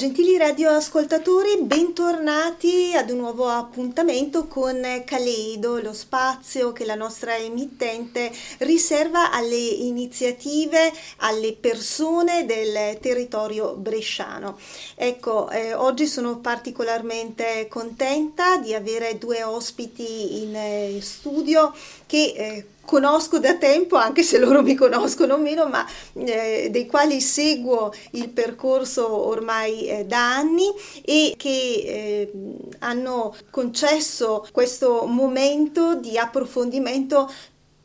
Gentili radioascoltatori, bentornati ad un nuovo appuntamento con Caleido, lo spazio che la nostra emittente riserva alle iniziative, alle persone del territorio bresciano. Ecco, eh, oggi sono particolarmente contenta di avere due ospiti in eh, studio che eh, conosco da tempo, anche se loro mi conoscono meno, ma eh, dei quali seguo il percorso ormai eh, da anni e che eh, hanno concesso questo momento di approfondimento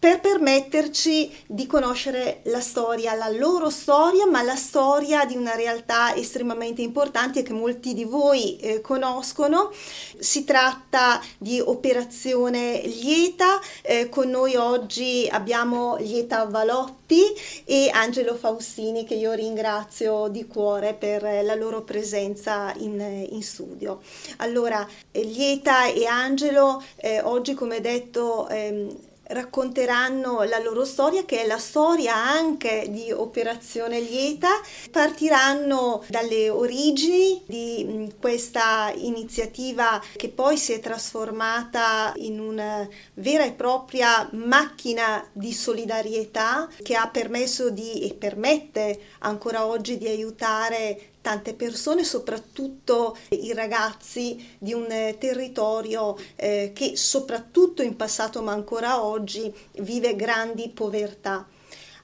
per permetterci di conoscere la storia, la loro storia, ma la storia di una realtà estremamente importante che molti di voi eh, conoscono. Si tratta di Operazione Lieta, eh, con noi oggi abbiamo Lieta Valotti e Angelo Faustini che io ringrazio di cuore per la loro presenza in, in studio. Allora, Lieta e Angelo eh, oggi come detto ehm, racconteranno la loro storia che è la storia anche di Operazione Lieta, partiranno dalle origini di questa iniziativa che poi si è trasformata in una vera e propria macchina di solidarietà che ha permesso di e permette ancora oggi di aiutare tante persone, soprattutto i ragazzi di un eh, territorio eh, che soprattutto in passato ma ancora oggi vive grandi povertà.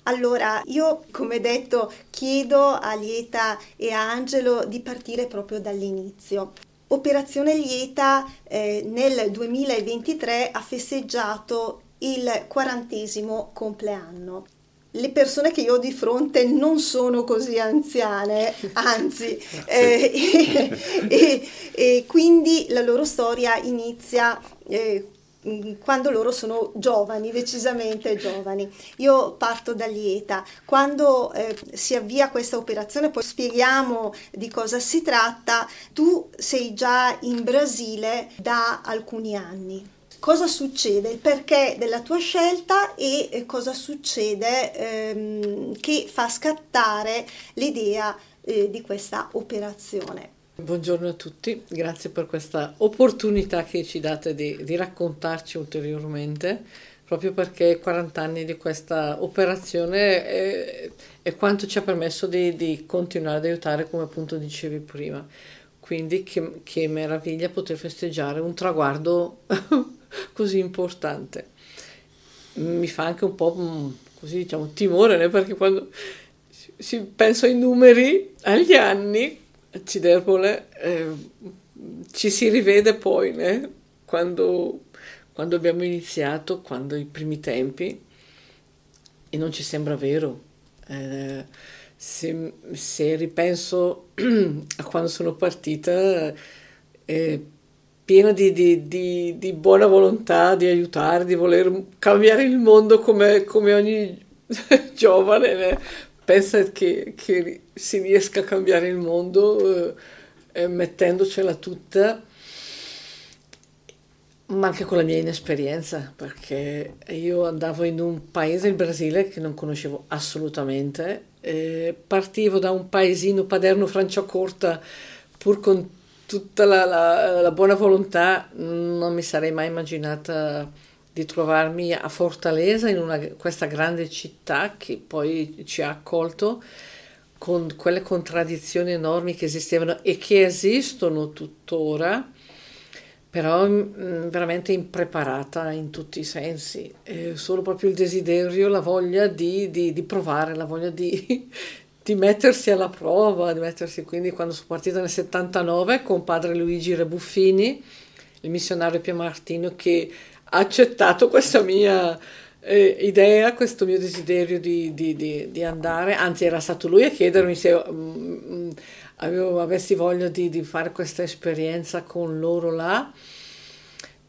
Allora, io come detto chiedo a Lieta e a Angelo di partire proprio dall'inizio. Operazione Lieta eh, nel 2023 ha festeggiato il quarantesimo compleanno le persone che io ho di fronte non sono così anziane, anzi, eh, e, e, e, quindi la loro storia inizia eh, quando loro sono giovani, decisamente giovani. Io parto da Lieta. Quando eh, si avvia questa operazione, poi spieghiamo di cosa si tratta, tu sei già in Brasile da alcuni anni cosa succede, il perché della tua scelta e eh, cosa succede ehm, che fa scattare l'idea eh, di questa operazione. Buongiorno a tutti, grazie per questa opportunità che ci date di, di raccontarci ulteriormente, proprio perché 40 anni di questa operazione è, è quanto ci ha permesso di, di, continuare ad aiutare, come appunto dicevi prima. Quindi che, che meraviglia poter festeggiare un traguardo così importante. Mi fa anche un po' mm, così diciamo timore, perché quando si pensa ai numeri, agli anni, Ciderpole, eh, ci si rivede poi, né? quando, quando abbiamo iniziato, quando i primi tempi, e non ci sembra vero. Eh, se, se, ripenso a quando sono partita, eh, piena di, di, di, di, buona volontà, di aiutare, di voler cambiare il mondo come, come ogni giovane pensa che, che, si riesca a cambiare il mondo eh, mettendocela tutta, ma anche con la mia inesperienza, perché io andavo in un paese, il Brasile, che non conoscevo assolutamente, eh, partivo da un paesino, Paderno Franciacorta, pur con tutta la, la, la, buona volontà non mi sarei mai immaginata di trovarmi a Fortaleza in una, questa grande città che poi ci ha accolto con quelle contraddizioni enormi che esistevano e che esistono tuttora però mh, veramente impreparata in tutti i sensi, eh, solo proprio il desiderio, la voglia di, di, di provare, la voglia di, di mettersi alla prova, di mettersi quindi quando sono partita nel 79 con padre Luigi Rebuffini, il missionario Piamartino che ha accettato questa mia eh, idea, questo mio desiderio di, di, di, di, andare, anzi era stato lui a chiedermi se um, avevo, avessi voglia di fare questa esperienza con loro là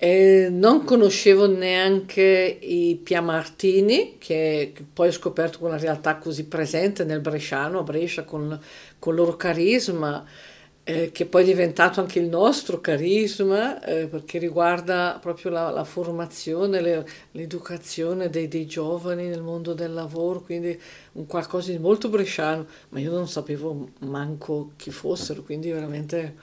eh, non conoscevo neanche i Piamartini, che, poi ho scoperto con una realtà così presente nel Bresciano, a Brescia, con, con il loro carisma. eh, che poi è diventato anche il nostro carisma, eh, perché riguarda proprio la, la formazione, le, l'educazione dei, dei, giovani nel mondo del lavoro, quindi un qualcosa di molto bresciano, ma io non sapevo manco chi fossero, quindi veramente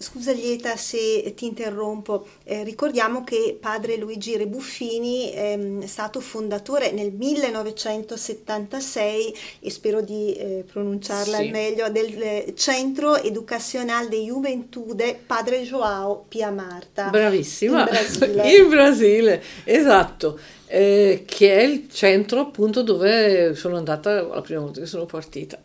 Scusa Lieta se ti interrompo, eh, ricordiamo che padre Luigi Rebuffini ehm, è stato fondatore nel 1976 e spero di eh, pronunciarla sì. al meglio del eh, Centro Educacional de Juventude Padre Joao Pia Marta. Bravissima, in Brasile, in Brasile esatto. Eh, che è il centro appunto dove sono andata la prima volta che sono partita.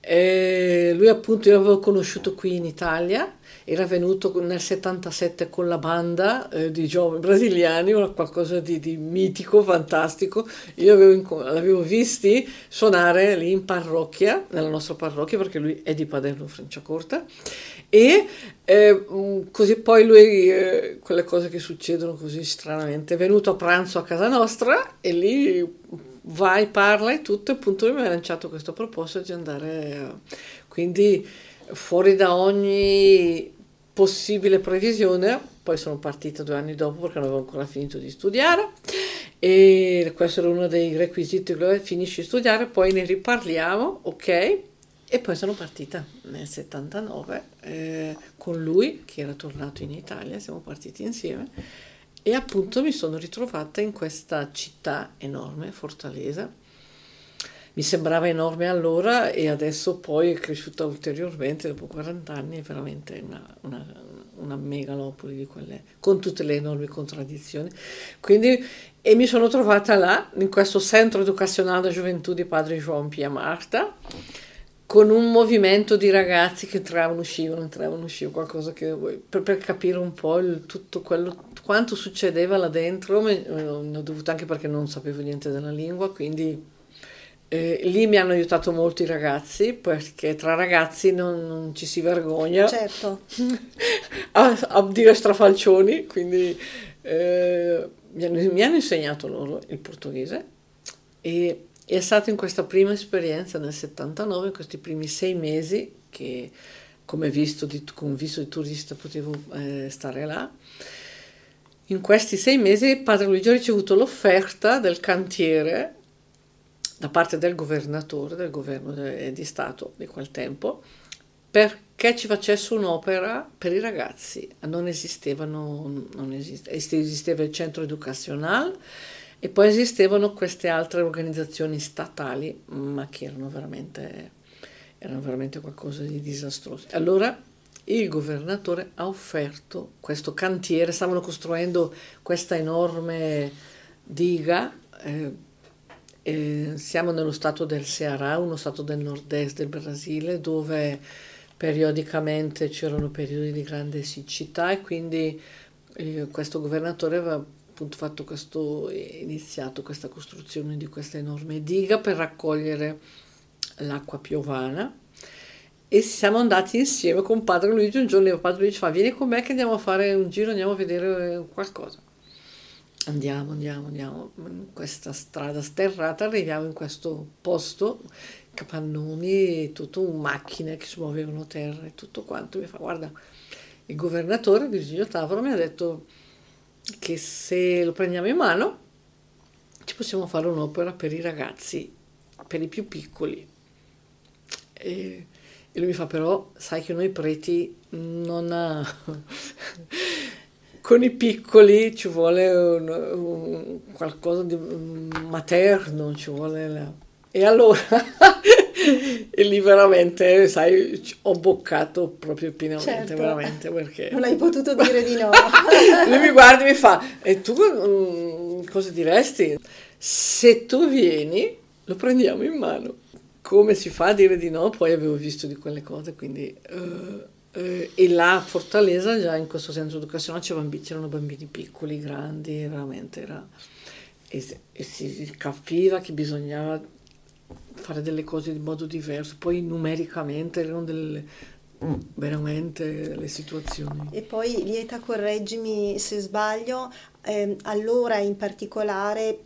Eh, lui appunto io l'avevo conosciuto qui in Italia era venuto nel 77 con la banda eh, di giovani brasiliani, qualcosa di, di mitico, fantastico. Io avevo, l'avevo visti suonare lì in parrocchia, nella nostra parrocchia, perché lui è di Paderno Franciacorta. E eh, mm, così poi lui, eh, quelle cose che succedono così stranamente, è venuto a pranzo a casa nostra e lì vai, parla e tutto, e appunto mi ha lanciato questo proposito di andare. Quindi fuori da ogni possibile previsione, poi sono partita due anni dopo perché non avevo ancora finito di studiare e questo era uno dei requisiti, finisci di studiare, poi ne riparliamo, ok? E poi sono partita nel 79 eh, con lui che era tornato in Italia, siamo partiti insieme e appunto mi sono ritrovata in questa città enorme, Fortaleza, mi sembrava enorme allora e adesso poi è cresciuta ulteriormente dopo 40 anni, è veramente una, una, una megalopoli di quelle, con tutte le enormi contraddizioni. Quindi, e mi sono trovata là, in questo centro educazionale gioventù di padre João Pia Marta, con un movimento di ragazzi che entravano, uscivano, entravano, uscivano, qualcosa che per, per capire un po' il, tutto quello, quanto succedeva là dentro, ne ho dovuto anche perché non sapevo niente della lingua, quindi eh, lì mi hanno aiutato molto i ragazzi perché tra ragazzi non, non ci si vergogna certo. a, a, dire strafalcioni, quindi eh, mi, hanno, mi, hanno, insegnato loro il portoghese e è stato in questa prima esperienza nel 79, in questi primi sei mesi che come visto di, con visto di turista potevo eh, stare là. In questi sei mesi padre Luigi ha ricevuto l'offerta del cantiere da parte del governatore, del governo di Stato di quel tempo, perché ci facesse un'opera per i ragazzi. Non esistevano, non esiste, esisteva il centro educazionale e poi esistevano queste altre organizzazioni statali, ma che erano veramente, erano veramente qualcosa di disastroso. Allora il governatore ha offerto questo cantiere, stavano costruendo questa enorme diga. Eh, eh, siamo nello stato del Ceará, uno stato del nord-est del Brasile, dove periodicamente c'erano periodi di grande siccità e quindi eh, questo governatore aveva appunto questo, iniziato questa costruzione di questa enorme diga per raccogliere l'acqua piovana. E siamo andati insieme con padre Luigi. Un giorno e padre Luigi fa vieni con me che andiamo a fare un giro, andiamo a vedere qualcosa andiamo, andiamo, andiamo in questa strada sterrata, arriviamo in questo posto, capannoni, tutto macchine che si muovevano terra e tutto quanto. Mi fa, guarda, il governatore Virgilio Tavaro mi ha detto che se lo prendiamo in mano ci possiamo fare un'opera per i ragazzi, per i più piccoli. E, e lui mi fa, però sai che noi preti non... Ha con i piccoli ci vuole un, un, qualcosa di materno, ci vuole la... E allora, e lì veramente, sai, ho boccato proprio pienamente, certo. veramente, perché... Non hai potuto dire di no. Lui mi guarda e mi fa, e tu um, cosa diresti? Se tu vieni, lo prendiamo in mano. Come si fa a dire di no? Poi avevo visto di quelle cose, quindi... Uh, eh, e la Fortaleza già in questo senso educazionale c'erano bambini piccoli, grandi, veramente era... E, e si capiva che bisognava fare delle cose in modo diverso, poi numericamente erano delle, veramente le situazioni. E poi Lieta, correggimi se sbaglio, eh, allora in particolare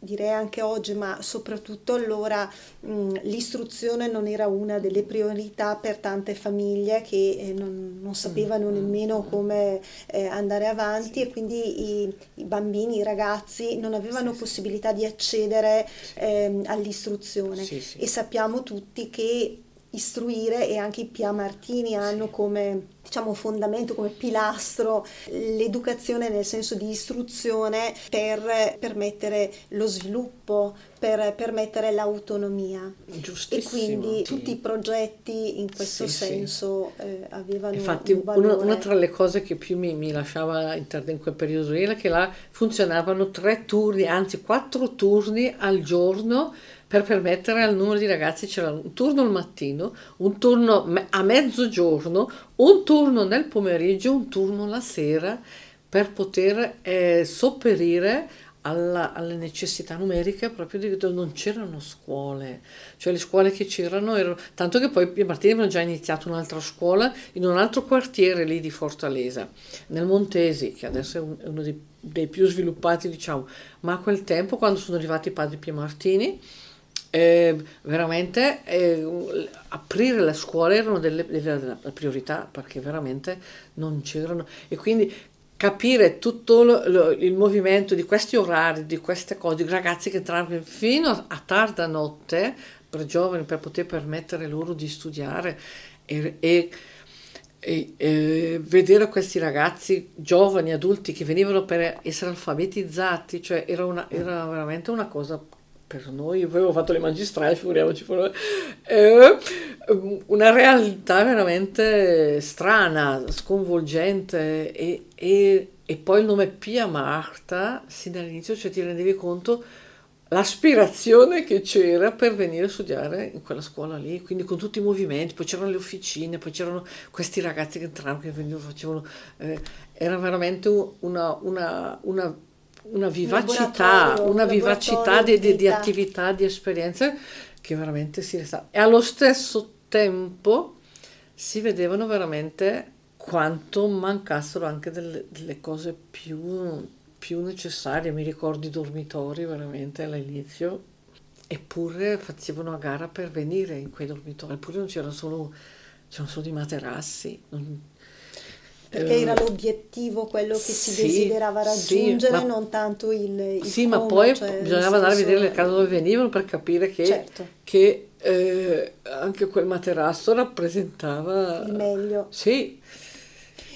direi anche oggi, ma soprattutto allora mh, l'istruzione non era una delle priorità per tante famiglie che eh, non, non, sapevano mm. nemmeno come eh, andare avanti e quindi i, i, bambini, i ragazzi non avevano sì, possibilità sì. di accedere eh, all'istruzione sì, e sappiamo tutti che istruire e anche i Pia Martini hanno come diciamo fondamento, come pilastro l'educazione nel senso di istruzione per permettere lo sviluppo, per permettere l'autonomia. E quindi sì. tutti i progetti in questo sì, senso sì. Eh, avevano Infatti un. Una, una, tra le cose che più mi, mi lasciava in quel periodo era che là funzionavano tre turni, anzi quattro turni al giorno per permettere al numero di ragazzi c'era un turno al mattino, un turno a mezzogiorno, un turno nel pomeriggio, un turno la sera per poter eh, sopperire alla, alle necessità numeriche proprio di non c'erano scuole, cioè le scuole che c'erano erano, tanto che poi Martini avevano già iniziato un'altra scuola in un altro quartiere lì di Fortaleza, nel Montesi, che adesso è, un, è uno dei, dei, più sviluppati diciamo, ma a quel tempo quando sono arrivati i padri Pia Martini eh, veramente eh, aprire le scuole erano delle, delle, priorità perché veramente non c'erano. E quindi capire tutto lo, lo, il movimento di questi orari, di queste cose, di ragazzi che entravano fino a tarda notte per giovani per poter permettere loro di studiare e, e e, e, vedere questi ragazzi giovani, adulti che venivano per essere alfabetizzati, cioè era, una, era veramente una cosa per noi, poi avevo fatto le magistrali, figuriamoci, eh, una realtà veramente strana, sconvolgente e, e, e, poi il nome Pia Marta, sin dall'inizio cioè, ti rendevi conto l'aspirazione che c'era per venire a studiare in quella scuola lì, quindi con tutti i movimenti, poi c'erano le officine, poi c'erano questi ragazzi che entravano, che venivano, facevano, eh, era veramente una, una, una una vivacità, una vivacità di, di, di, attività, di esperienze che veramente si resta. E allo stesso tempo si vedevano veramente quanto mancassero anche delle, delle cose più, più, necessarie. Mi ricordo i dormitori veramente all'inizio, eppure facevano a gara per venire in quei dormitori, eppure non c'erano solo, c'erano solo i materassi. Non, perché era ehm, l'obiettivo quello che si sì, desiderava raggiungere, sì, ma, non tanto il, il Sì, come, ma poi cioè, bisognava andare a vedere le case dove venivano per capire che, certo. che eh, anche quel materasso rappresentava... Il meglio. Sì.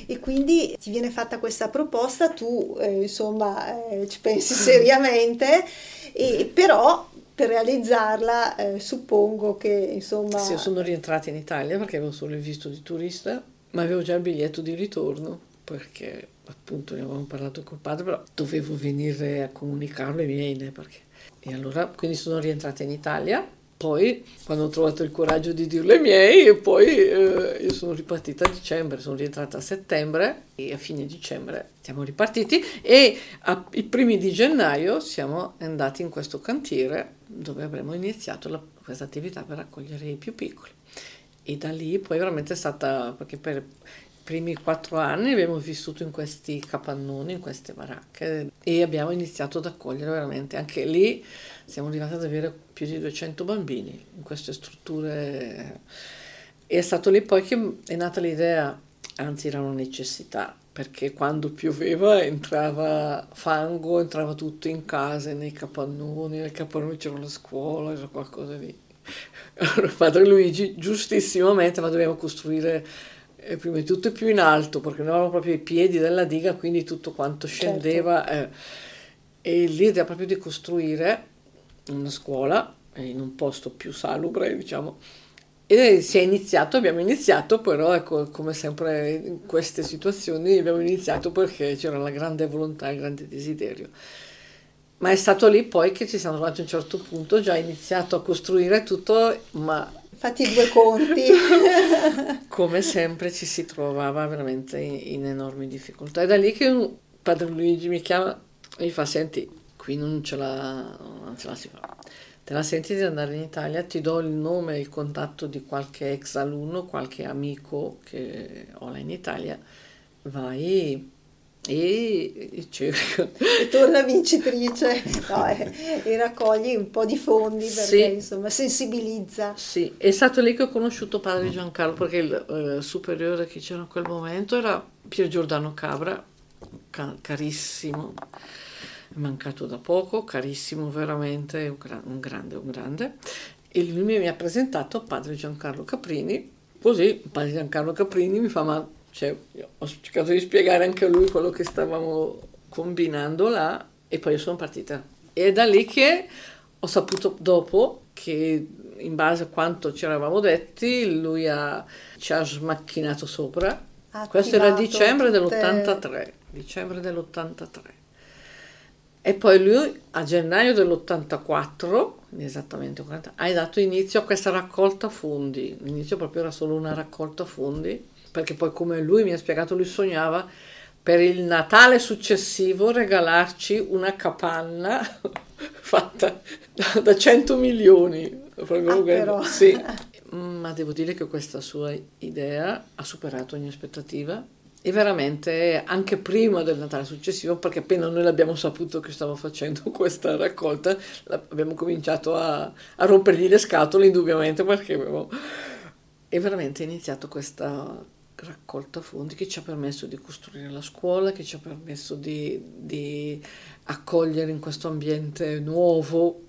E quindi ti viene fatta questa proposta, tu eh, insomma eh, ci pensi seriamente, e, però per realizzarla eh, suppongo che insomma... Sì, sono rientrata in Italia perché avevo solo il visto di turista ma avevo già il biglietto di ritorno perché appunto ne avevamo parlato col padre, però dovevo venire a comunicarlo ai miei, né? perché... E allora quindi sono rientrata in Italia, poi quando ho trovato il coraggio di dirlo ai miei, e poi eh, io sono ripartita a dicembre, sono rientrata a settembre e a fine dicembre siamo ripartiti e ai primi di gennaio siamo andati in questo cantiere dove avremo iniziato la, questa attività per accogliere i più piccoli e da lì poi veramente è stata, perché per i primi quattro anni abbiamo vissuto in questi capannoni, in queste baracche e abbiamo iniziato ad accogliere veramente, anche lì siamo arrivati ad avere più di 200 bambini in queste strutture. E è stato lì poi che è nata l'idea, anzi era una necessità, perché quando pioveva entrava fango, entrava tutto in casa, nei capannoni, nel capannone c'era la scuola, era qualcosa di allora, padre Luigi, giustissimamente, ma dovevamo costruire eh, prima di tutto più in alto, perché non avevamo proprio i piedi della diga, quindi tutto quanto scendeva. Certo. Eh, e l'idea proprio di costruire una scuola in un posto più salubre, diciamo. E si è iniziato, abbiamo iniziato, però ecco, come sempre in queste situazioni abbiamo iniziato perché c'era la grande volontà, il grande desiderio. Ma è stato lì poi che ci siamo trovati a un certo punto, già iniziato a costruire tutto, ma... Fatti due conti. come sempre ci si trovava veramente in, in enormi difficoltà. È da lì che un padre Luigi mi chiama e mi fa, senti, qui non ce la, non ce la si fa. Te la senti di andare in Italia? Ti do il nome e il contatto di qualche ex alunno, qualche amico che ho là in Italia. Vai e, cerca. E torna vincitrice no, e, e, raccogli un po' di fondi perché sì. insomma sensibilizza. Sì, è stato lì che ho conosciuto padre Giancarlo perché il eh, superiore che c'era in quel momento era Pier Giordano Cabra, ca- carissimo, è mancato da poco, carissimo veramente, un, gra- un grande, un grande. E lui mi ha presentato padre Giancarlo Caprini, così padre Giancarlo Caprini mi fa ma cioè, ho cercato di spiegare anche a lui quello che stavamo combinando là e poi sono partita. E è da lì che ho saputo dopo che in base a quanto ci eravamo detti lui ha, ci ha smacchinato sopra. Questo era dicembre tutte... dell'83. Dicembre dell'83. E poi lui a gennaio dell'84, esattamente 40, ha dato inizio a questa raccolta fondi. L'inizio proprio era solo una raccolta fondi perché poi come lui mi ha spiegato, lui sognava per il Natale successivo regalarci una capanna fatta da, da 100 milioni. Ah, sì. Ma devo dire che questa sua idea ha superato ogni aspettativa e veramente anche prima del Natale successivo, perché appena noi l'abbiamo saputo che stavo facendo questa raccolta, abbiamo cominciato a, a rompergli le scatole indubbiamente perché avevo... E veramente è iniziato questa, raccolta fondi che ci ha permesso di costruire la scuola, che ci ha permesso di, di accogliere in questo ambiente nuovo,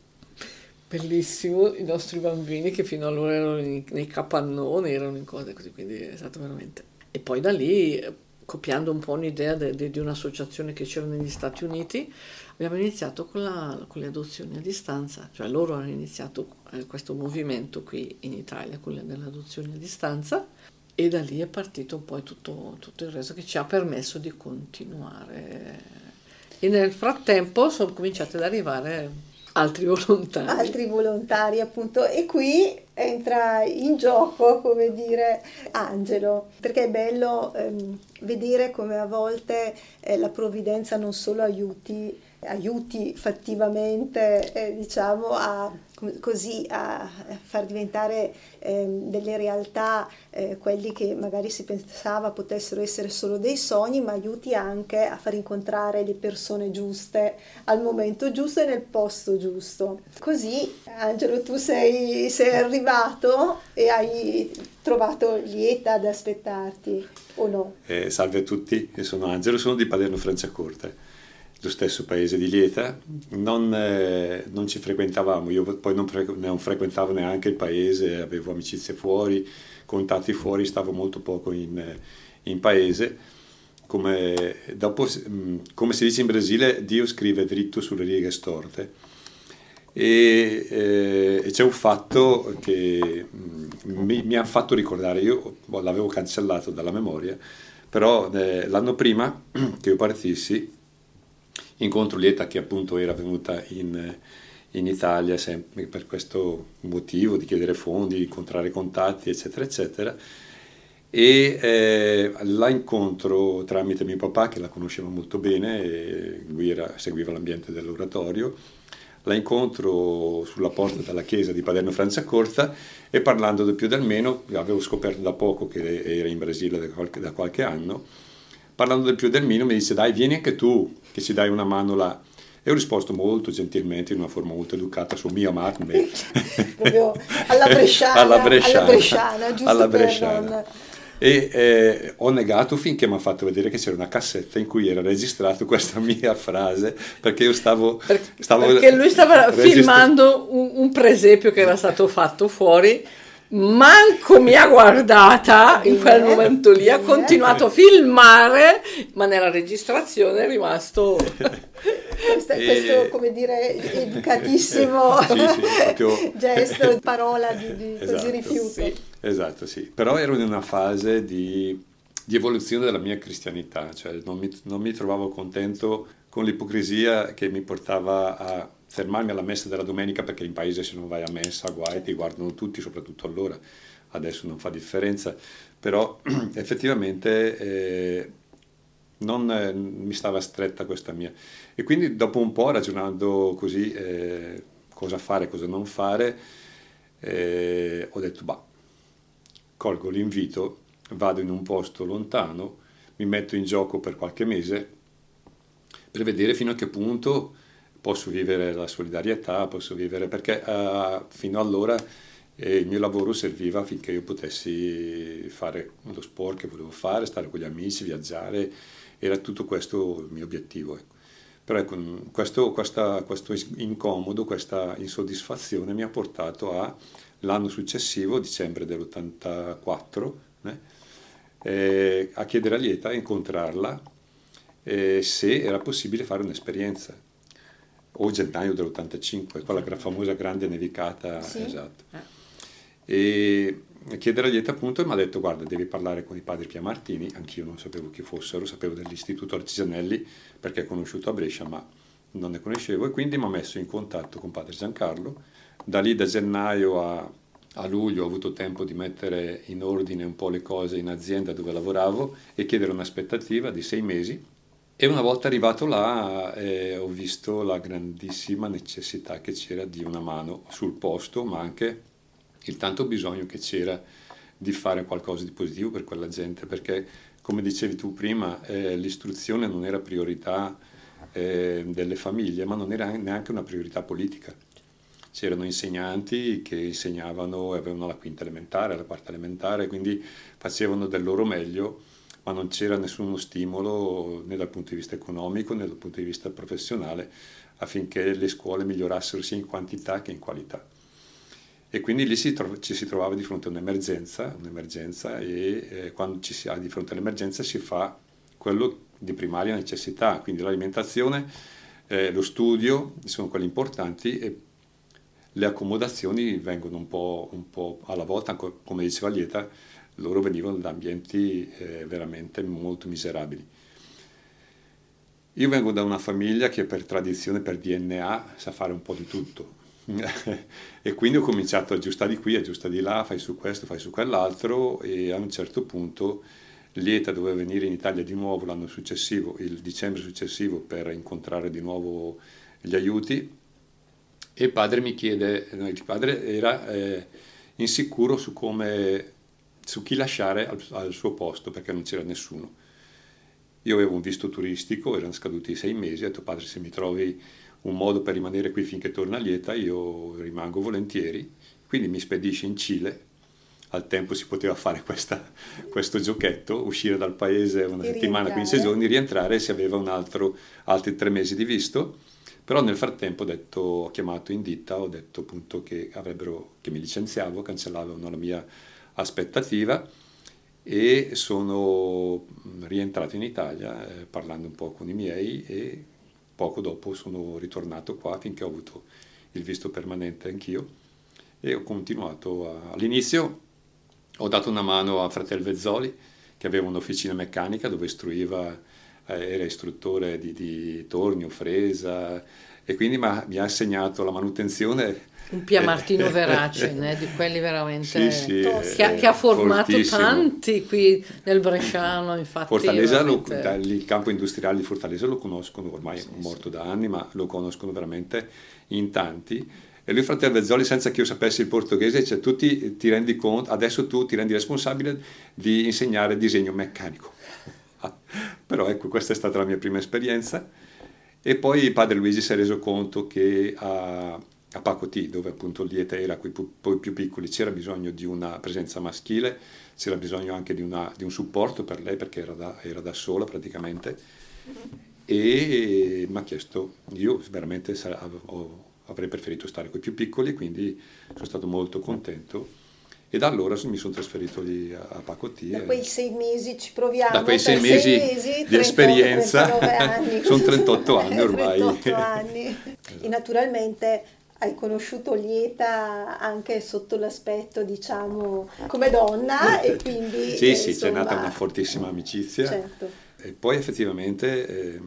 bellissimo, i nostri bambini che fino allora erano nei capannoni, erano in cose così, quindi è stato veramente... E poi da lì, copiando un po' un'idea de, de, di un'associazione che c'era negli Stati Uniti, abbiamo iniziato con, la, con, le adozioni a distanza, cioè loro hanno iniziato eh, questo movimento qui in Italia con le adozioni a distanza e da lì è partito poi tutto, tutto il resto che ci ha permesso di continuare. E nel frattempo sono cominciati ad arrivare altri volontari. Altri volontari, appunto, e qui entra in gioco, come dire, Angelo, perché è bello ehm, vedere come a volte eh, la provvidenza non solo aiuti aiuti fattivamente eh, diciamo a, così a far diventare eh, delle realtà eh, quelli che magari si pensava potessero essere solo dei sogni ma aiuti anche a far incontrare le persone giuste al momento giusto e nel posto giusto così Angelo tu sei, sei arrivato e hai trovato lieta ad aspettarti o no? Eh, salve a tutti, io sono Angelo, sono di Paderno Franciacorta lo stesso paese di Lieta, non, eh, non ci frequentavamo, io poi non, fre- non, frequentavo neanche il paese, avevo amicizie fuori, contatti fuori, stavo molto poco in, in paese. Come, dopo, mm, come, si dice in Brasile, Dio scrive dritto sulle righe storte. E, eh, e c'è un fatto che mm, mi, mi ha fatto ricordare, io l'avevo cancellato dalla memoria, però eh, l'anno prima che io partissi incontro lieta che appunto era venuta in, in Italia sempre per questo motivo di chiedere fondi, incontrare contatti, eccetera, eccetera. E eh, la incontro tramite mio papà, che la conosceva molto bene, lui era, seguiva l'ambiente dell'oratorio, la incontro sulla porta della chiesa di Paderno Franciacorta e parlando del più del meno, avevo scoperto da poco che era in Brasile da qualche, da qualche anno, parlando del più del meno mi dice dai vieni anche tu che ci dai una mano là. E ho risposto molto gentilmente in una forma molto educata su mia madre proprio alla bresciana alla bresciana, alla bresciana, alla bresciana. e eh, ho negato finché mi ha fatto vedere che c'era una cassetta in cui era registrato questa mia frase perché io stavo, stavo perché lui stava registra- filmando un, un presepio che era stato fatto fuori manco mi ha guardata in quel momento lì, ha continuato a filmare, ma nella registrazione è rimasto questo, e... questo come dire, educatissimo sì, sì, proprio... gesto, parola di, di esatto, così rifiuto. Sì. Esatto, sì, però ero in una fase di, di evoluzione della mia cristianità, cioè non mi, non mi trovavo contento con l'ipocrisia che mi portava a fermarmi alla messa della domenica perché in paese se non vai a messa guai ti guardano tutti, soprattutto allora, adesso non fa differenza, però effettivamente eh, non eh, mi stava stretta questa mia. E quindi dopo un po' ragionando così eh, cosa fare, cosa non fare, eh, ho detto bah, colgo l'invito, vado in un posto lontano, mi metto in gioco per qualche mese per vedere fino a che punto posso vivere la solidarietà, posso vivere, perché uh, fino allora eh, il mio lavoro serviva affinché io potessi fare lo sport che volevo fare, stare con gli amici, viaggiare, era tutto questo il mio obiettivo. Ecco. Però ecco, questo, questa, questo incomodo, questa insoddisfazione mi ha portato l'anno successivo, dicembre dell'84, eh, eh, a chiedere a Lieta, a incontrarla, eh, se era possibile fare un'esperienza o gennaio dell'85, quella famosa grande nevicata. Sì. Esatto. Eh. E chiedere a Lieta appunto e mi ha detto guarda devi parlare con i padri Piamartini, anch'io non sapevo chi fossero, sapevo dell'Istituto Artigianelli perché è conosciuto a Brescia ma non ne conoscevo e quindi mi ha messo in contatto con padre Giancarlo. Da lì da gennaio a, a luglio ho avuto tempo di mettere in ordine un po' le cose in azienda dove lavoravo e chiedere un'aspettativa di sei mesi e una volta arrivato là eh, ho visto la grandissima necessità che c'era di una mano sul posto, ma anche il tanto bisogno che c'era di fare qualcosa di positivo per quella gente, perché come dicevi tu prima, eh, l'istruzione non era priorità eh, delle famiglie, ma non era neanche una priorità politica. C'erano insegnanti che insegnavano, avevano la quinta elementare, la quarta elementare, quindi facevano del loro meglio ma non c'era nessuno stimolo né dal punto di vista economico né dal punto di vista professionale affinché le scuole migliorassero sia in quantità che in qualità. E quindi lì si tro- ci si trovava di fronte a un'emergenza, un'emergenza e eh, quando ci si ha di fronte all'emergenza si fa quello di primaria necessità, quindi l'alimentazione, eh, lo studio sono quelli importanti e le accomodazioni vengono un po', un po alla volta, come diceva Lieta, loro venivano da ambienti eh, veramente molto miserabili. Io vengo da una famiglia che per tradizione, per DNA, sa fare un po' di tutto. e quindi ho cominciato a aggiustare di qui, aggiustare di là, fai su questo, fai su quell'altro e a un certo punto Lieta doveva venire in Italia di nuovo l'anno successivo, il dicembre successivo, per incontrare di nuovo gli aiuti e il padre mi chiede, no, il padre era eh, insicuro su come su chi lasciare al, al suo posto perché non c'era nessuno. Io avevo un visto turistico, erano scaduti sei mesi, ho detto padre se mi trovi un modo per rimanere qui finché torna lieta io rimango volentieri, quindi mi spedisce in Cile, al tempo si poteva fare questa, questo giochetto, uscire dal paese una e settimana, 15 giorni, rientrare se aveva un altro, altri tre mesi di visto, però nel frattempo ho, detto, ho chiamato in ditta, ho detto appunto che, che mi licenziavo, cancellavano la mia aspettativa e sono rientrato in Italia eh, parlando un po' con i miei e poco dopo sono ritornato qua finché ho avuto il visto permanente anch'io e ho continuato a... all'inizio ho dato una mano a Fratel Vezzoli che aveva un'officina meccanica dove istruiva eh, era istruttore di, di tornio, fresa e quindi mi ha assegnato la manutenzione un Pia Martino Verace, né, di quelli veramente sì, sì, che, ha, che, ha, formato fortissimo. tanti qui nel Bresciano, infatti. Fortaleza, veramente... lo, il campo industriale di Fortaleza lo conoscono, ormai sì, è morto da anni, ma lo conoscono veramente in tanti. E lui, fratello Vezzoli, senza che io sapessi il portoghese, cioè tu ti, ti rendi conto, adesso tu ti rendi responsabile di insegnare disegno meccanico. Però ecco, questa è stata la mia prima esperienza. E poi padre Luigi si è reso conto che a, a Pacoti, dove appunto Lieta era con i più piccoli, c'era bisogno di una presenza maschile, c'era bisogno anche di, una, di un supporto per lei perché era da, era da sola praticamente e mi ha chiesto, io veramente ho, avrei preferito stare con i più piccoli, quindi sono stato molto contento e da allora mi sono trasferito lì a, Pacotì. Da quei sei mesi ci proviamo. Da quei sei mesi, sei mesi, di 30, esperienza, sono 38 anni ormai. 38 anni. esatto. E naturalmente hai conosciuto Lieta anche sotto l'aspetto, diciamo, come donna e quindi... Sì, eh, sì, insomma... c'è nata una fortissima amicizia. Certo. E poi effettivamente eh,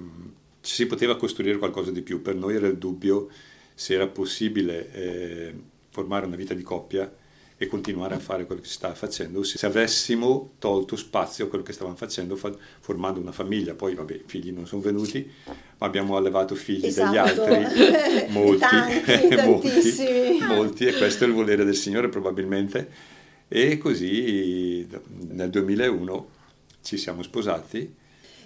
si poteva costruire qualcosa di più. Per noi era il dubbio se era possibile eh, formare una vita di coppia e continuare a fare quello che si stava facendo. Se avessimo tolto spazio a quello che stavamo facendo fa- formando una famiglia. Poi vabbè i figli non sono venuti ma abbiamo allevato figli esatto. degli altri. Molti. Tanti, molti, molti e questo è il volere del Signore probabilmente. E così nel 2001 ci siamo sposati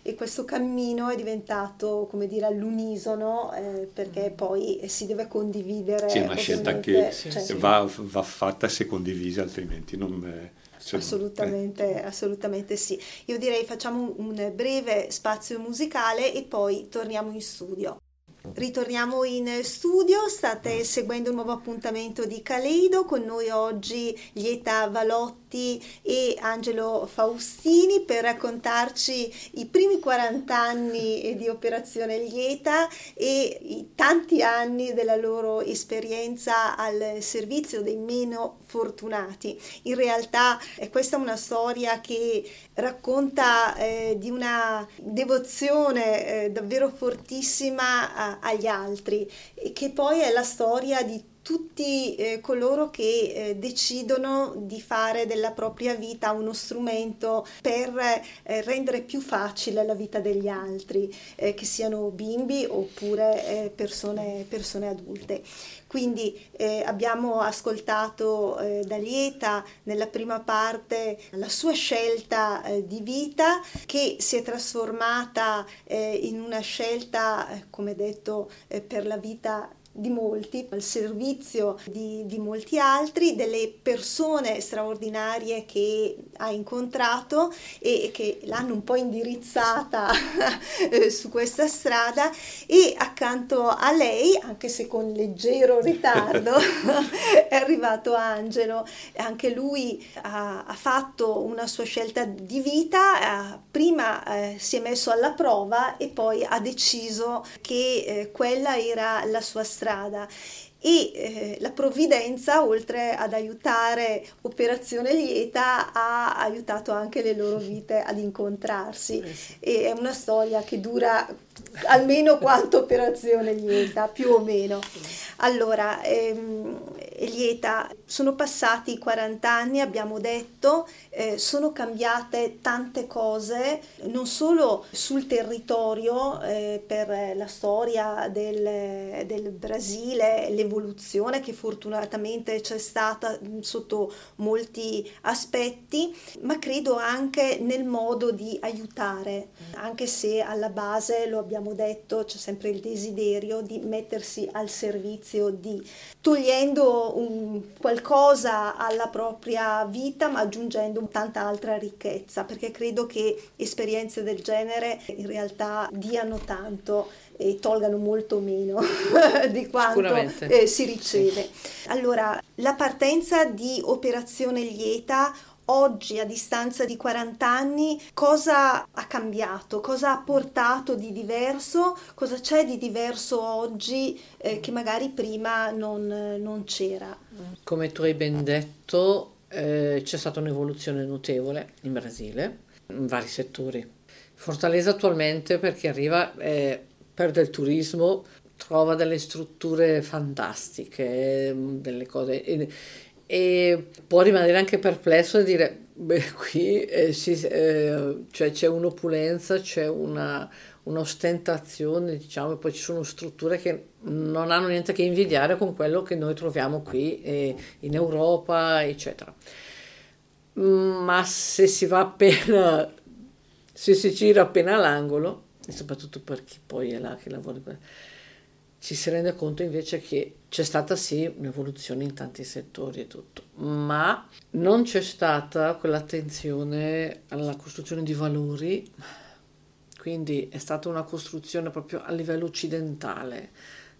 e questo cammino è diventato, come dire, all'unisono eh, perché mm. poi si deve condividere. Sì, è una scelta che cioè, va, va, fatta se condivisa, altrimenti non... Eh, assolutamente, eh. assolutamente sì. Io direi facciamo un breve spazio musicale e poi torniamo in studio. Ritorniamo in studio, state seguendo un nuovo appuntamento di Caleido, con noi oggi Lieta Valotti e Angelo Faustini per raccontarci i primi 40 anni di Operazione Lieta e i tanti anni della loro esperienza al servizio dei meno fortunati. In realtà eh, questa è una storia che racconta eh, di una devozione eh, davvero fortissima a, agli altri che poi è la storia di tutti eh, coloro che eh, decidono di fare della propria vita uno strumento per eh, rendere più facile la vita degli altri, eh, che siano bimbi oppure eh, persone, persone, adulte. Quindi eh, abbiamo ascoltato da Lieta nella prima parte la sua scelta di vita che si è trasformata in una scelta, come detto, per la vita di molti, al servizio di, di, molti altri, delle persone straordinarie che ha incontrato e che l'hanno un po' indirizzata eh, su questa strada e accanto a lei, anche se con leggero ritardo, è arrivato Angelo. Anche lui ha, ha, fatto una sua scelta di vita, eh, prima eh, si è messo alla prova e poi ha deciso che eh, quella era la sua strada strada. E eh, la provvidenza oltre ad aiutare Operazione Lieta ha aiutato anche le loro vite ad incontrarsi. Eh e è una storia che dura almeno quanto Operazione Lieta più o meno. Allora ehm, Lieta sono passati 40 anni abbiamo detto eh, sono cambiate tante cose non solo sul territorio eh, per la storia del, del Brasile le l'evoluzione che fortunatamente c'è stata sotto molti aspetti, ma credo anche nel modo di aiutare, anche se alla base, lo abbiamo detto, c'è sempre il desiderio di mettersi al servizio di, togliendo un, qualcosa alla propria vita, ma aggiungendo tanta altra ricchezza, perché credo che esperienze del genere in realtà diano tanto e tolgano molto meno di quanto eh, si riceve. Sì. Allora, la partenza di Operazione Lieta oggi a distanza di 40 anni cosa ha cambiato, cosa ha portato di diverso, cosa c'è di diverso oggi eh, che magari prima non, non, c'era. Come tu hai ben detto eh, c'è stata un'evoluzione notevole in Brasile in vari settori. Fortaleza attualmente perché arriva eh, perde il turismo, trova delle strutture fantastiche, delle cose e, può rimanere anche perplesso e dire beh qui eh, si, eh, cioè c'è un'opulenza, c'è una, un'ostentazione, diciamo, e poi ci sono strutture che non hanno niente a che invidiare con quello che noi troviamo qui eh, in Europa, eccetera. Ma se si va appena, se si gira appena all'angolo, e soprattutto per chi poi è là che lavora, ci si rende conto invece che c'è stata sì un'evoluzione in tanti settori e tutto, ma non c'è stata quell'attenzione alla costruzione di valori, quindi è stata una costruzione proprio a livello occidentale,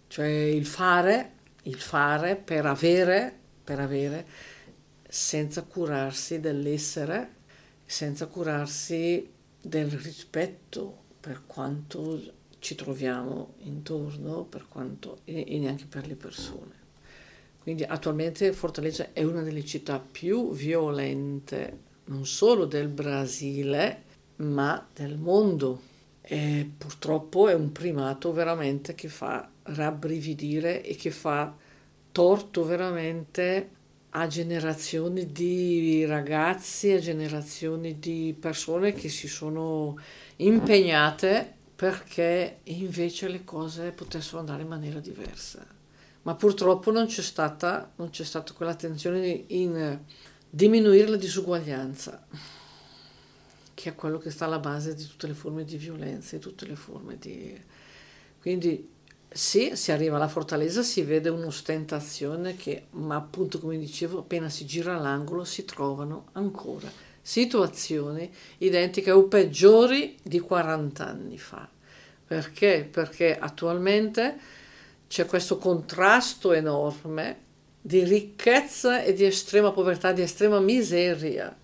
cioè il fare, il fare per avere, per avere senza curarsi dell'essere, senza curarsi del rispetto per quanto ci troviamo intorno per quanto, e, e neanche per le persone. Quindi attualmente Fortaleza è una delle città più violente non solo del Brasile, ma del mondo. E purtroppo è un primato veramente che fa rabbrividire e che fa torto veramente a generazioni di ragazzi, a generazioni di persone che si sono impegnate perché invece le cose potessero andare in maniera diversa. Ma purtroppo non c'è stata, non c'è stata quell'attenzione in diminuire la disuguaglianza, che è quello che sta alla base di tutte le forme di violenza, di tutte le forme di... Quindi sì, si arriva alla fortaleza, si vede un'ostentazione che, ma appunto come dicevo, appena si gira l'angolo si trovano ancora situazioni identiche o peggiori di 40 anni fa. Perché? Perché attualmente c'è questo contrasto enorme di ricchezza e di estrema povertà, di estrema miseria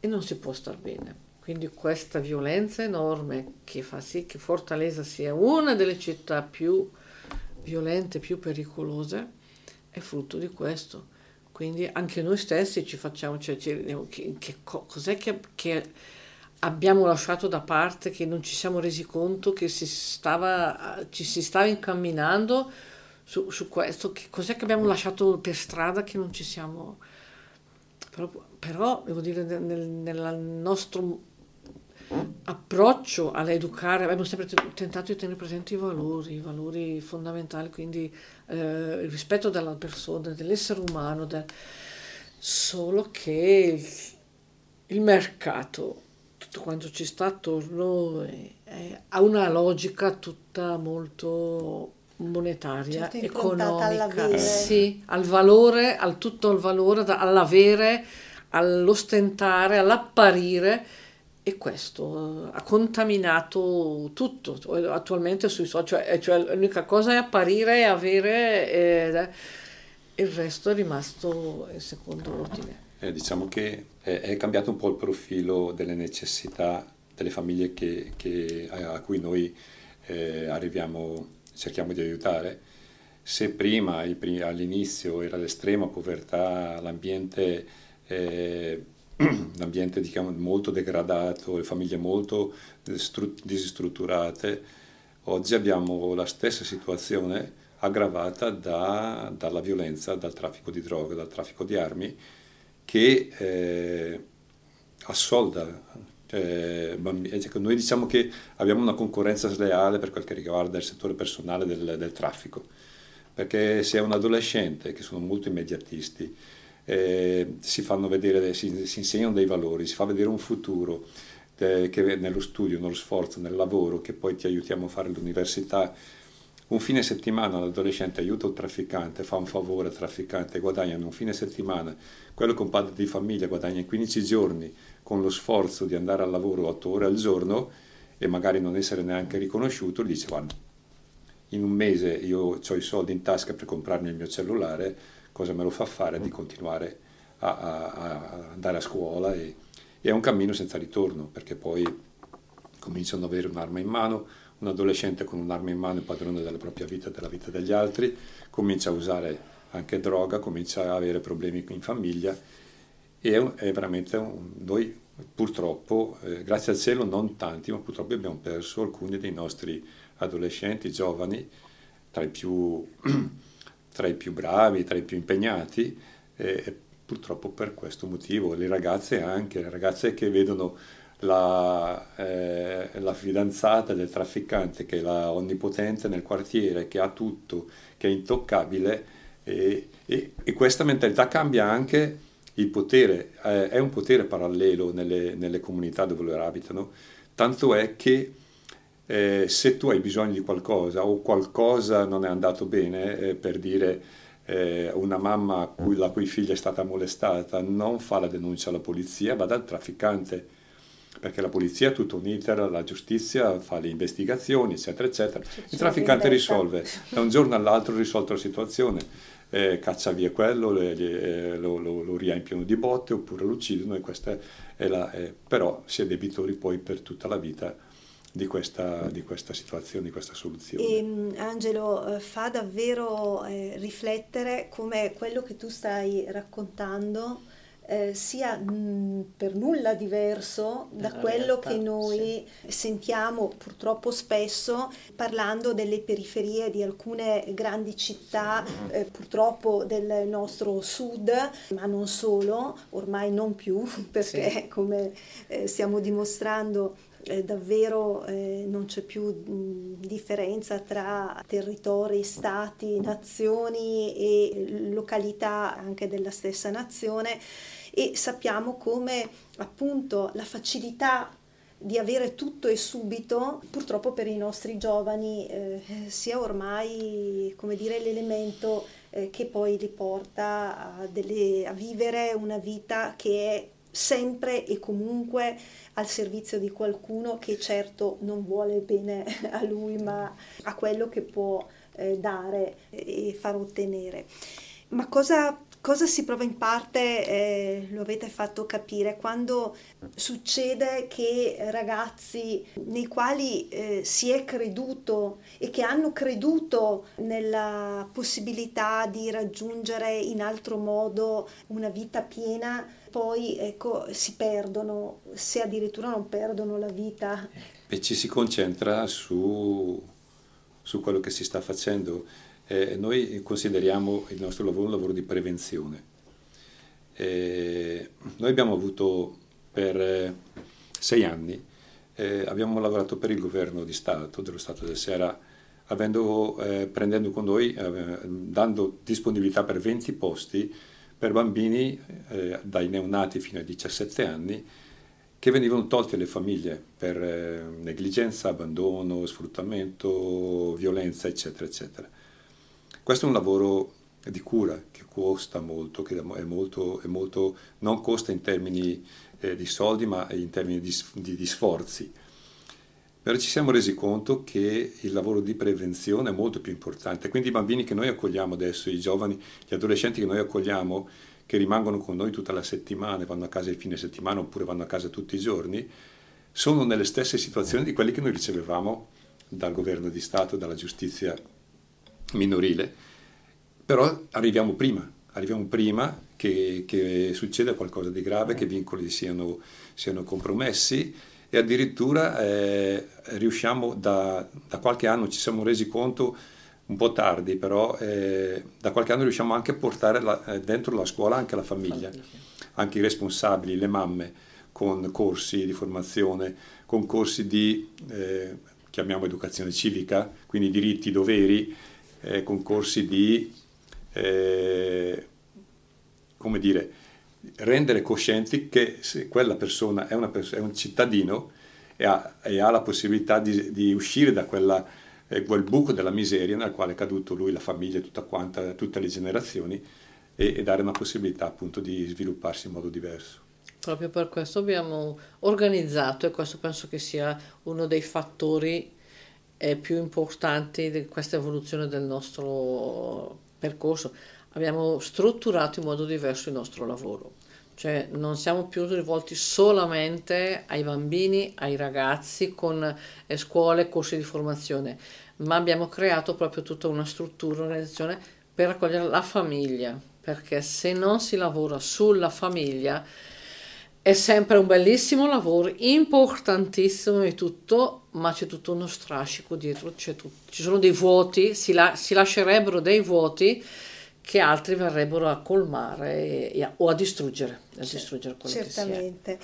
e non si può star bene. Quindi questa violenza enorme che fa sì che Fortaleza sia una delle città più violente, più pericolose, è frutto di questo. Quindi anche noi stessi ci facciamo, cioè, che, che, cos'è che, che, abbiamo lasciato da parte, che non ci siamo resi conto che si stava, ci si stava incamminando su, su questo, che cos'è che abbiamo lasciato per strada che non ci siamo... Però, però devo dire, nel, nel nostro approccio all'educare, abbiamo sempre tentato di tenere presenti i valori, i valori fondamentali, quindi eh, il rispetto della persona, dell'essere umano, del... solo che il, il, mercato, tutto quanto ci sta attorno, è, è, ha una logica tutta molto monetaria, certo, economica, sì, al valore, al tutto il valore, all'avere, all'ostentare, all'apparire. E questo ha contaminato tutto attualmente sui social, cioè, cioè l'unica cosa è apparire e avere e il resto è rimasto in secondo ordine. Eh, diciamo che è, è, cambiato un po' il profilo delle necessità delle famiglie che, che, a, cui noi eh, arriviamo, cerchiamo di aiutare. Se prima all'inizio era l'estrema povertà, l'ambiente eh, un ambiente diciamo, molto degradato, le famiglie molto distrutturate. Oggi abbiamo la stessa situazione aggravata da, dalla violenza, dal traffico di droga, dal traffico di armi che eh, assolda. Cioè, cioè, noi diciamo che abbiamo una concorrenza sleale per quel che riguarda il settore personale del, del traffico, perché se è un adolescente, che sono molto immediatisti, eh, si fanno vedere, si, si, insegnano dei valori, si fa vedere un futuro eh, che nello studio, nello sforzo, nel lavoro, che poi ti aiutiamo a fare l'università. Un fine settimana l'adolescente aiuta un trafficante, fa un favore al trafficante, guadagna un fine settimana, quello che un padre di famiglia guadagna in 15 giorni con lo sforzo di andare al lavoro 8 ore al giorno e magari non essere neanche riconosciuto, gli dice guarda, in un mese io ho i soldi in tasca per comprarmi il mio cellulare, cosa me lo fa fare di continuare a, a, a andare a scuola? E, e, è un cammino senza ritorno perché poi cominciano ad avere un'arma in mano, un adolescente con un'arma in mano è padrone della propria vita e della vita degli altri, comincia a usare anche droga, comincia a avere problemi in famiglia e è veramente un, noi purtroppo, eh, grazie al cielo non tanti, ma purtroppo abbiamo perso alcuni dei nostri adolescenti, giovani, tra i più tra i più bravi, tra i più impegnati e purtroppo per questo motivo le ragazze anche, le ragazze che vedono la, eh, la, fidanzata del trafficante che è la onnipotente nel quartiere, che ha tutto, che è intoccabile e, e, e questa mentalità cambia anche il potere, eh, è un potere parallelo nelle, nelle comunità dove loro abitano, tanto è che eh, se tu hai bisogno di qualcosa o qualcosa non è andato bene, eh, per dire eh, una mamma cui, la cui figlia è stata molestata, non fa la denuncia alla polizia, va dal trafficante, perché la polizia ha tutto un iter, la giustizia fa le investigazioni, eccetera, eccetera. Il trafficante risolve, da un giorno all'altro risolto la situazione. Eh, caccia via quello, le, le, eh, lo, lo, lo, riempiono di botte oppure lo uccidono e questa è la, eh, però si è debitori poi per tutta la vita di questa, di questa situazione, di questa soluzione. E, mm, Angelo, eh, fa davvero eh, riflettere come quello che tu stai raccontando eh, sia mh, mm, per nulla diverso da quello realtà, che noi sì. sentiamo purtroppo spesso parlando delle periferie di alcune grandi città, eh, purtroppo del nostro sud, ma non solo, ormai non più, perché sì. come eh, stiamo dimostrando eh, davvero eh, non c'è più differenza tra territori, stati, nazioni e località anche della stessa nazione. E sappiamo come appunto la facilità di avere tutto e subito, purtroppo per i nostri giovani eh, sia ormai come dire, l'elemento eh, che poi li porta a, delle, a vivere una vita che è sempre e comunque al servizio di qualcuno che certo non vuole bene a lui, ma a quello che può eh, dare e far ottenere. Ma cosa Cosa si prova in parte, eh, lo avete fatto capire, quando succede che ragazzi nei quali eh, si è creduto e che hanno creduto nella possibilità di raggiungere in altro modo una vita piena, poi ecco, si perdono, se addirittura non perdono la vita. E ci si concentra su, su quello che si sta facendo eh, noi consideriamo il nostro lavoro un lavoro di prevenzione. Eh, noi abbiamo avuto per eh, sei anni, eh, abbiamo lavorato per il governo di Stato, dello Stato del Sera, avendo, eh, prendendo con noi, eh, dando disponibilità per 20 posti per bambini dai neonati fino ai 17 anni che venivano tolti alle famiglie per negligenza, abbandono, sfruttamento, violenza, eccetera, eccetera. Questo è un lavoro di cura che costa molto, che è molto, è molto non costa in termini eh, di soldi ma in termini di, di, di sforzi. Però ci siamo resi conto che il lavoro di prevenzione è molto più importante. Quindi i bambini che noi accogliamo adesso, i giovani, gli adolescenti che noi accogliamo, che rimangono con noi tutta la settimana, vanno a casa il fine settimana oppure vanno a casa tutti i giorni, sono nelle stesse situazioni di quelli che noi ricevevamo dal governo di Stato, dalla giustizia minorile, però arriviamo prima, arriviamo prima che, che succeda qualcosa di grave, che i vincoli siano, siano compromessi e addirittura eh, riusciamo da, da, qualche anno, ci siamo resi conto un po' tardi, però eh, da qualche anno riusciamo anche a portare la, eh, dentro la scuola anche la famiglia, anche i responsabili, le mamme, con corsi di formazione, con corsi di, eh, chiamiamo educazione civica, quindi diritti, doveri, eh, concorsi di, eh, come dire, rendere coscienti che se quella persona è, pers- è un cittadino e ha, e ha, la possibilità di, di uscire da quella, eh, quel buco della miseria nel quale è caduto lui, la famiglia, quanta, tutte le generazioni e, e dare una possibilità appunto di svilupparsi in modo diverso. Proprio per questo abbiamo organizzato, e questo penso che sia uno dei fattori più importanti di questa evoluzione del nostro percorso. Abbiamo strutturato in modo diverso il nostro lavoro, cioè non siamo più rivolti solamente ai bambini, ai ragazzi con eh, scuole, corsi di formazione, ma abbiamo creato proprio tutta una struttura, un'organizzazione per accogliere la famiglia, perché se non si lavora sulla famiglia è sempre un bellissimo lavoro, importantissimo e tutto, ma c'è tutto uno strascico dietro, ci sono dei vuoti, si, la, si, lascerebbero dei vuoti che altri verrebbero a colmare e, o a distruggere, a distruggere quello Certamente.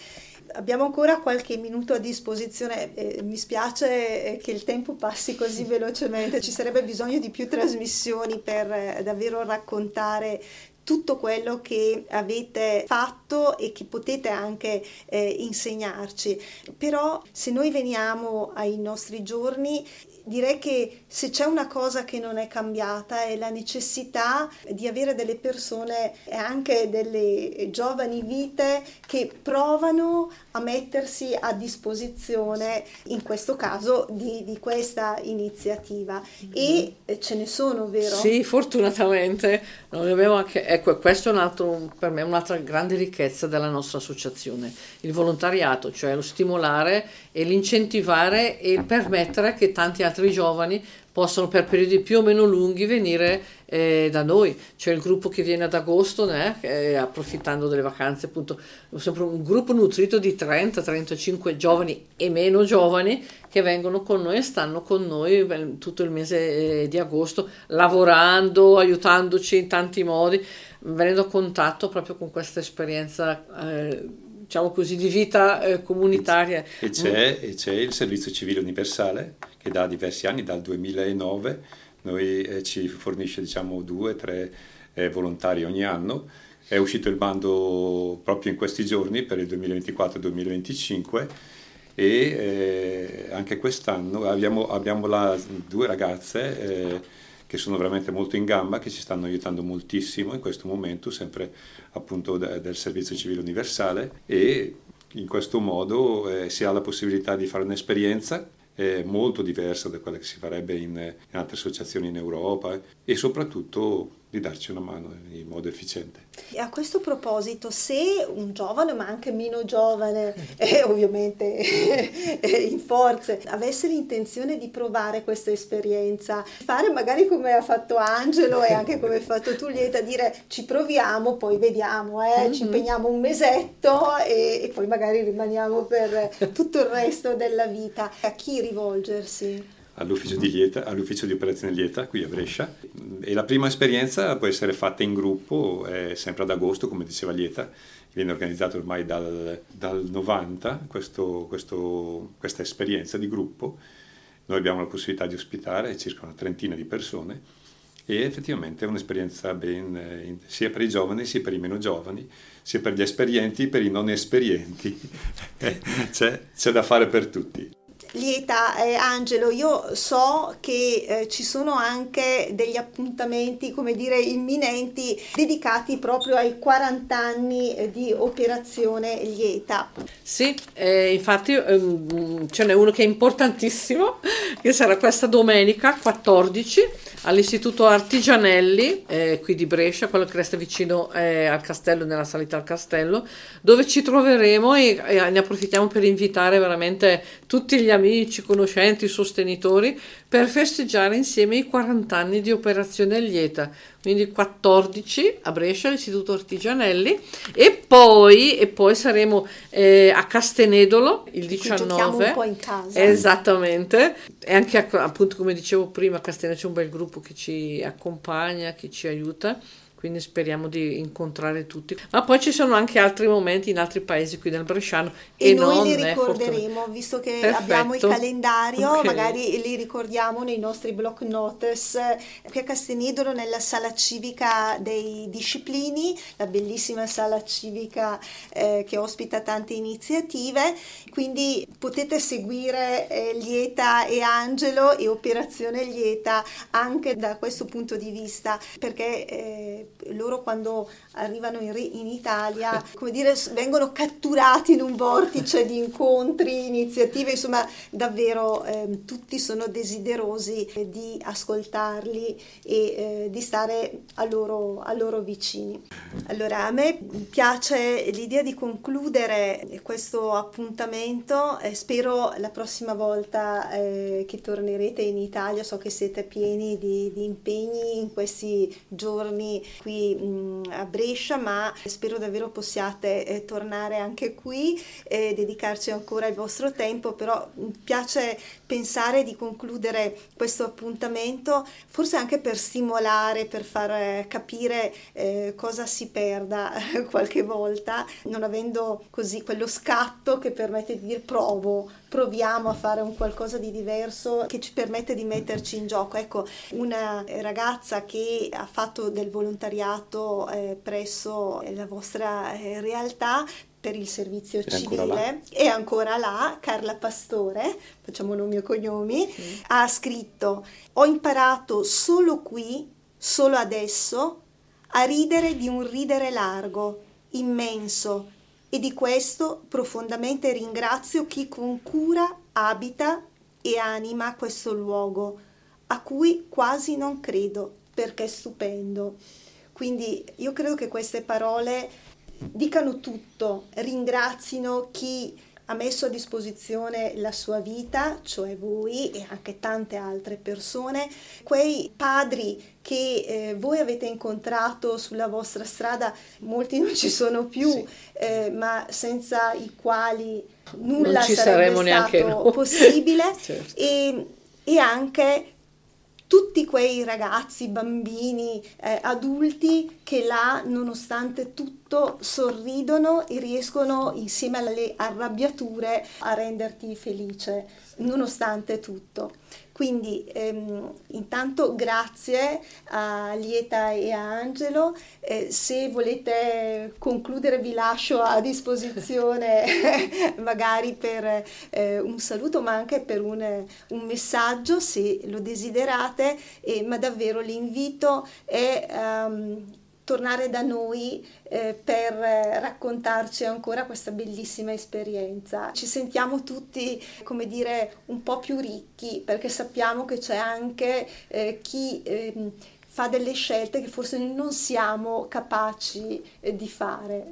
Abbiamo ancora qualche minuto a disposizione, eh, mi spiace che il tempo passi così velocemente, ci sarebbe bisogno di più trasmissioni per eh, davvero raccontare tutto quello che avete fatto e che potete anche eh, insegnarci. Però se noi veniamo ai nostri giorni direi che se c'è una cosa che non è cambiata è la necessità di avere delle persone e anche delle giovani vite che provano a mettersi a disposizione, in questo caso, di, di questa iniziativa. E ce ne sono, vero? Sì, fortunatamente. Anche, ecco, questo è un altro, per me un'altra grande ricchezza della nostra associazione, il volontariato, cioè lo stimolare e l'incentivare e permettere che tanti altri giovani possono per periodi più o meno lunghi venire eh, da noi. C'è il gruppo che viene ad agosto, né, eh, approfittando delle vacanze, appunto, sempre un gruppo nutrito di 30-35 giovani e meno giovani che vengono con noi e stanno con noi tutto il mese eh, di agosto, lavorando, aiutandoci in tanti modi, venendo a contatto proprio con questa esperienza eh, diciamo così, di vita eh, comunitaria. E c'è, e c'è, il servizio civile universale che da diversi anni, dal 2009, noi eh, ci fornisce diciamo due, tre eh, volontari ogni anno. È uscito il bando proprio in questi giorni per il 2024-2025 e eh, anche quest'anno abbiamo, abbiamo la, due ragazze eh, che sono veramente molto in gamba, che ci stanno aiutando moltissimo in questo momento, sempre appunto del Servizio Civile Universale e in questo modo eh, si ha la possibilità di fare un'esperienza eh, molto diversa da quella che si farebbe in, in altre associazioni in Europa e soprattutto di darci una mano in modo efficiente. E a questo proposito, se un giovane, ma anche meno giovane, eh, ovviamente eh, in forze, avesse l'intenzione di provare questa esperienza, fare magari come ha fatto Angelo e anche come hai fatto tu Lieta, dire ci proviamo, poi vediamo, eh, mm-hmm. ci impegniamo un mesetto e, e poi magari rimaniamo per tutto il resto della vita. A chi rivolgersi? All'ufficio di, Lieta, all'ufficio di operazione Lieta qui a Brescia. E la prima esperienza può essere fatta in gruppo, è sempre ad agosto come diceva Lieta, viene organizzato ormai dal, dal 90 questo, questo, questa esperienza di gruppo, noi abbiamo la possibilità di ospitare circa una trentina di persone e effettivamente è un'esperienza ben sia per i giovani sia per i meno giovani, sia per gli esperienti che per i non esperienti, c'è, c'è da fare per tutti. Lieta, eh, Angelo, io so che eh, ci sono anche degli appuntamenti, come dire, imminenti dedicati proprio ai 40 anni eh, di operazione Lieta. Sì, eh, infatti ehm, ce n'è uno che è importantissimo, che sarà questa domenica 14 all'Istituto Artigianelli, eh, qui di Brescia, quello che resta vicino eh, al castello, nella salita al castello, dove ci troveremo e, e ne approfittiamo per invitare veramente tutti gli amici amici, conoscenti, sostenitori per festeggiare insieme i 40 anni di Operazione Lieta, quindi 14 a Brescia all'Istituto Artigianelli e poi, e poi saremo eh, a Castenedolo il 19. un po' in casa. Esattamente, e anche appunto come dicevo prima a Castenedolo c'è un bel gruppo che ci accompagna, che ci aiuta quindi speriamo di incontrare tutti. Ma poi ci sono anche altri momenti in altri paesi qui nel Bresciano e, e noi non, li ricorderemo, eh, visto che Perfetto. abbiamo il calendario, okay. magari li ricordiamo nei nostri block notes qui a Castenidolo nella sala civica dei disciplini, la bellissima sala civica eh, che ospita tante iniziative, quindi potete seguire eh, Lieta e Angelo e Operazione Lieta anche da questo punto di vista, perché eh, loro quando arrivano in, in Italia, come dire, vengono catturati in un vortice di incontri, iniziative, insomma davvero eh, tutti sono desiderosi di ascoltarli e eh, di stare a loro, a loro vicini. Allora a me piace l'idea di concludere questo appuntamento, eh, spero la prossima volta eh, che tornerete in Italia, so che siete pieni di, di impegni in questi giorni qui mh, a Brescia, ma spero davvero possiate eh, tornare anche qui e dedicarci ancora il vostro tempo, però mi piace pensare di concludere questo appuntamento, forse anche per stimolare, per far eh, capire eh, cosa si perda qualche volta, non avendo così quello scatto che permette di dire provo, proviamo a fare un qualcosa di diverso che ci permette di metterci in gioco. Ecco, una ragazza che ha fatto del volontariato eh, presso la vostra eh, realtà per il servizio è civile ancora è ancora là, Carla Pastore, facciamo nomi e cognomi, mm. ha scritto ho imparato solo qui, solo adesso, a ridere di un ridere largo, immenso, e di questo profondamente ringrazio chi con cura abita e anima questo luogo, a cui quasi non credo, perché è stupendo. Quindi io credo che queste parole dicano tutto, ringrazino chi ha messo a disposizione la sua vita, cioè voi e anche tante altre persone, quei padri che eh, voi avete incontrato sulla vostra strada, molti non ci sono più, sì. eh, ma senza i quali nulla sarebbe stato possibile certo. e, e anche tutti quei ragazzi, bambini, eh, adulti che là, nonostante tutto, sorridono e riescono insieme alle arrabbiature a renderti felice nonostante tutto. Quindi ehm, intanto grazie a Lieta e a Angelo, eh, se volete concludere vi lascio a disposizione magari per eh, un saluto ma anche per un, un messaggio se lo desiderate, eh, ma davvero l'invito è um, tornare da noi eh, per raccontarci ancora questa bellissima esperienza. Ci sentiamo tutti, come dire, un po' più ricchi perché sappiamo che c'è anche eh, chi eh, fa delle scelte che forse non siamo capaci eh, di fare.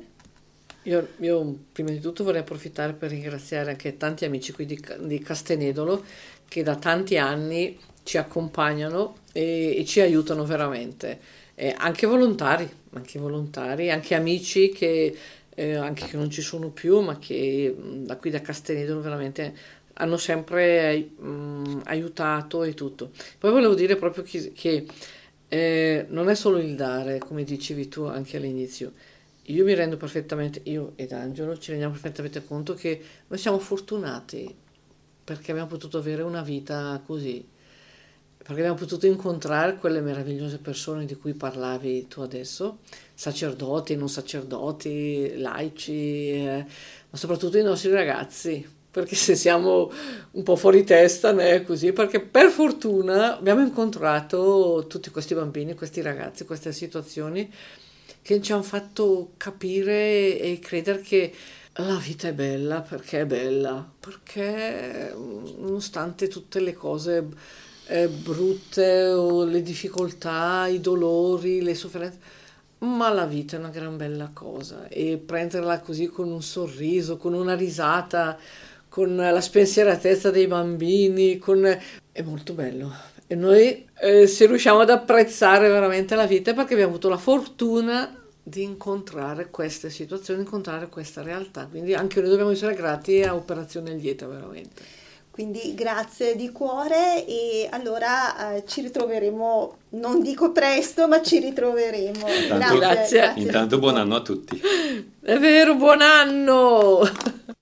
Io, io, prima di tutto vorrei approfittare per ringraziare anche tanti amici qui di, di Castenedolo che da tanti anni ci accompagnano e, e ci aiutano veramente eh, anche volontari, anche volontari, anche amici che, eh, anche che non ci sono più, ma che da qui da Castenedo veramente hanno sempre mh, aiutato e tutto. Poi volevo dire proprio che, che eh, non è solo il dare, come dicevi tu anche all'inizio. Io mi rendo perfettamente, io ed Angelo ci rendiamo perfettamente conto che noi siamo fortunati perché abbiamo potuto avere una vita così perché abbiamo potuto incontrare quelle meravigliose persone di cui parlavi tu adesso, sacerdoti, non sacerdoti, laici, eh, ma soprattutto i nostri ragazzi, perché se siamo un po' fuori testa, né, così, perché per fortuna abbiamo incontrato tutti questi bambini, questi ragazzi, queste situazioni che ci hanno fatto capire e credere che la vita è bella perché è bella, perché nonostante tutte le cose eh, brutte o le difficoltà, i dolori, le sofferenze, ma la vita è una gran bella cosa e prenderla così con un sorriso, con una risata, con la spensieratezza dei bambini, con... è molto bello. E noi eh, se riusciamo ad apprezzare veramente la vita perché abbiamo avuto la fortuna di incontrare queste situazioni, incontrare questa realtà. Quindi anche noi dobbiamo essere grati a Operazione Lieta veramente. Quindi grazie di cuore e allora eh, ci ritroveremo, non dico presto, ma ci ritroveremo. Intanto, grazie, grazie. Intanto buon anno a tutti. È vero, buon anno!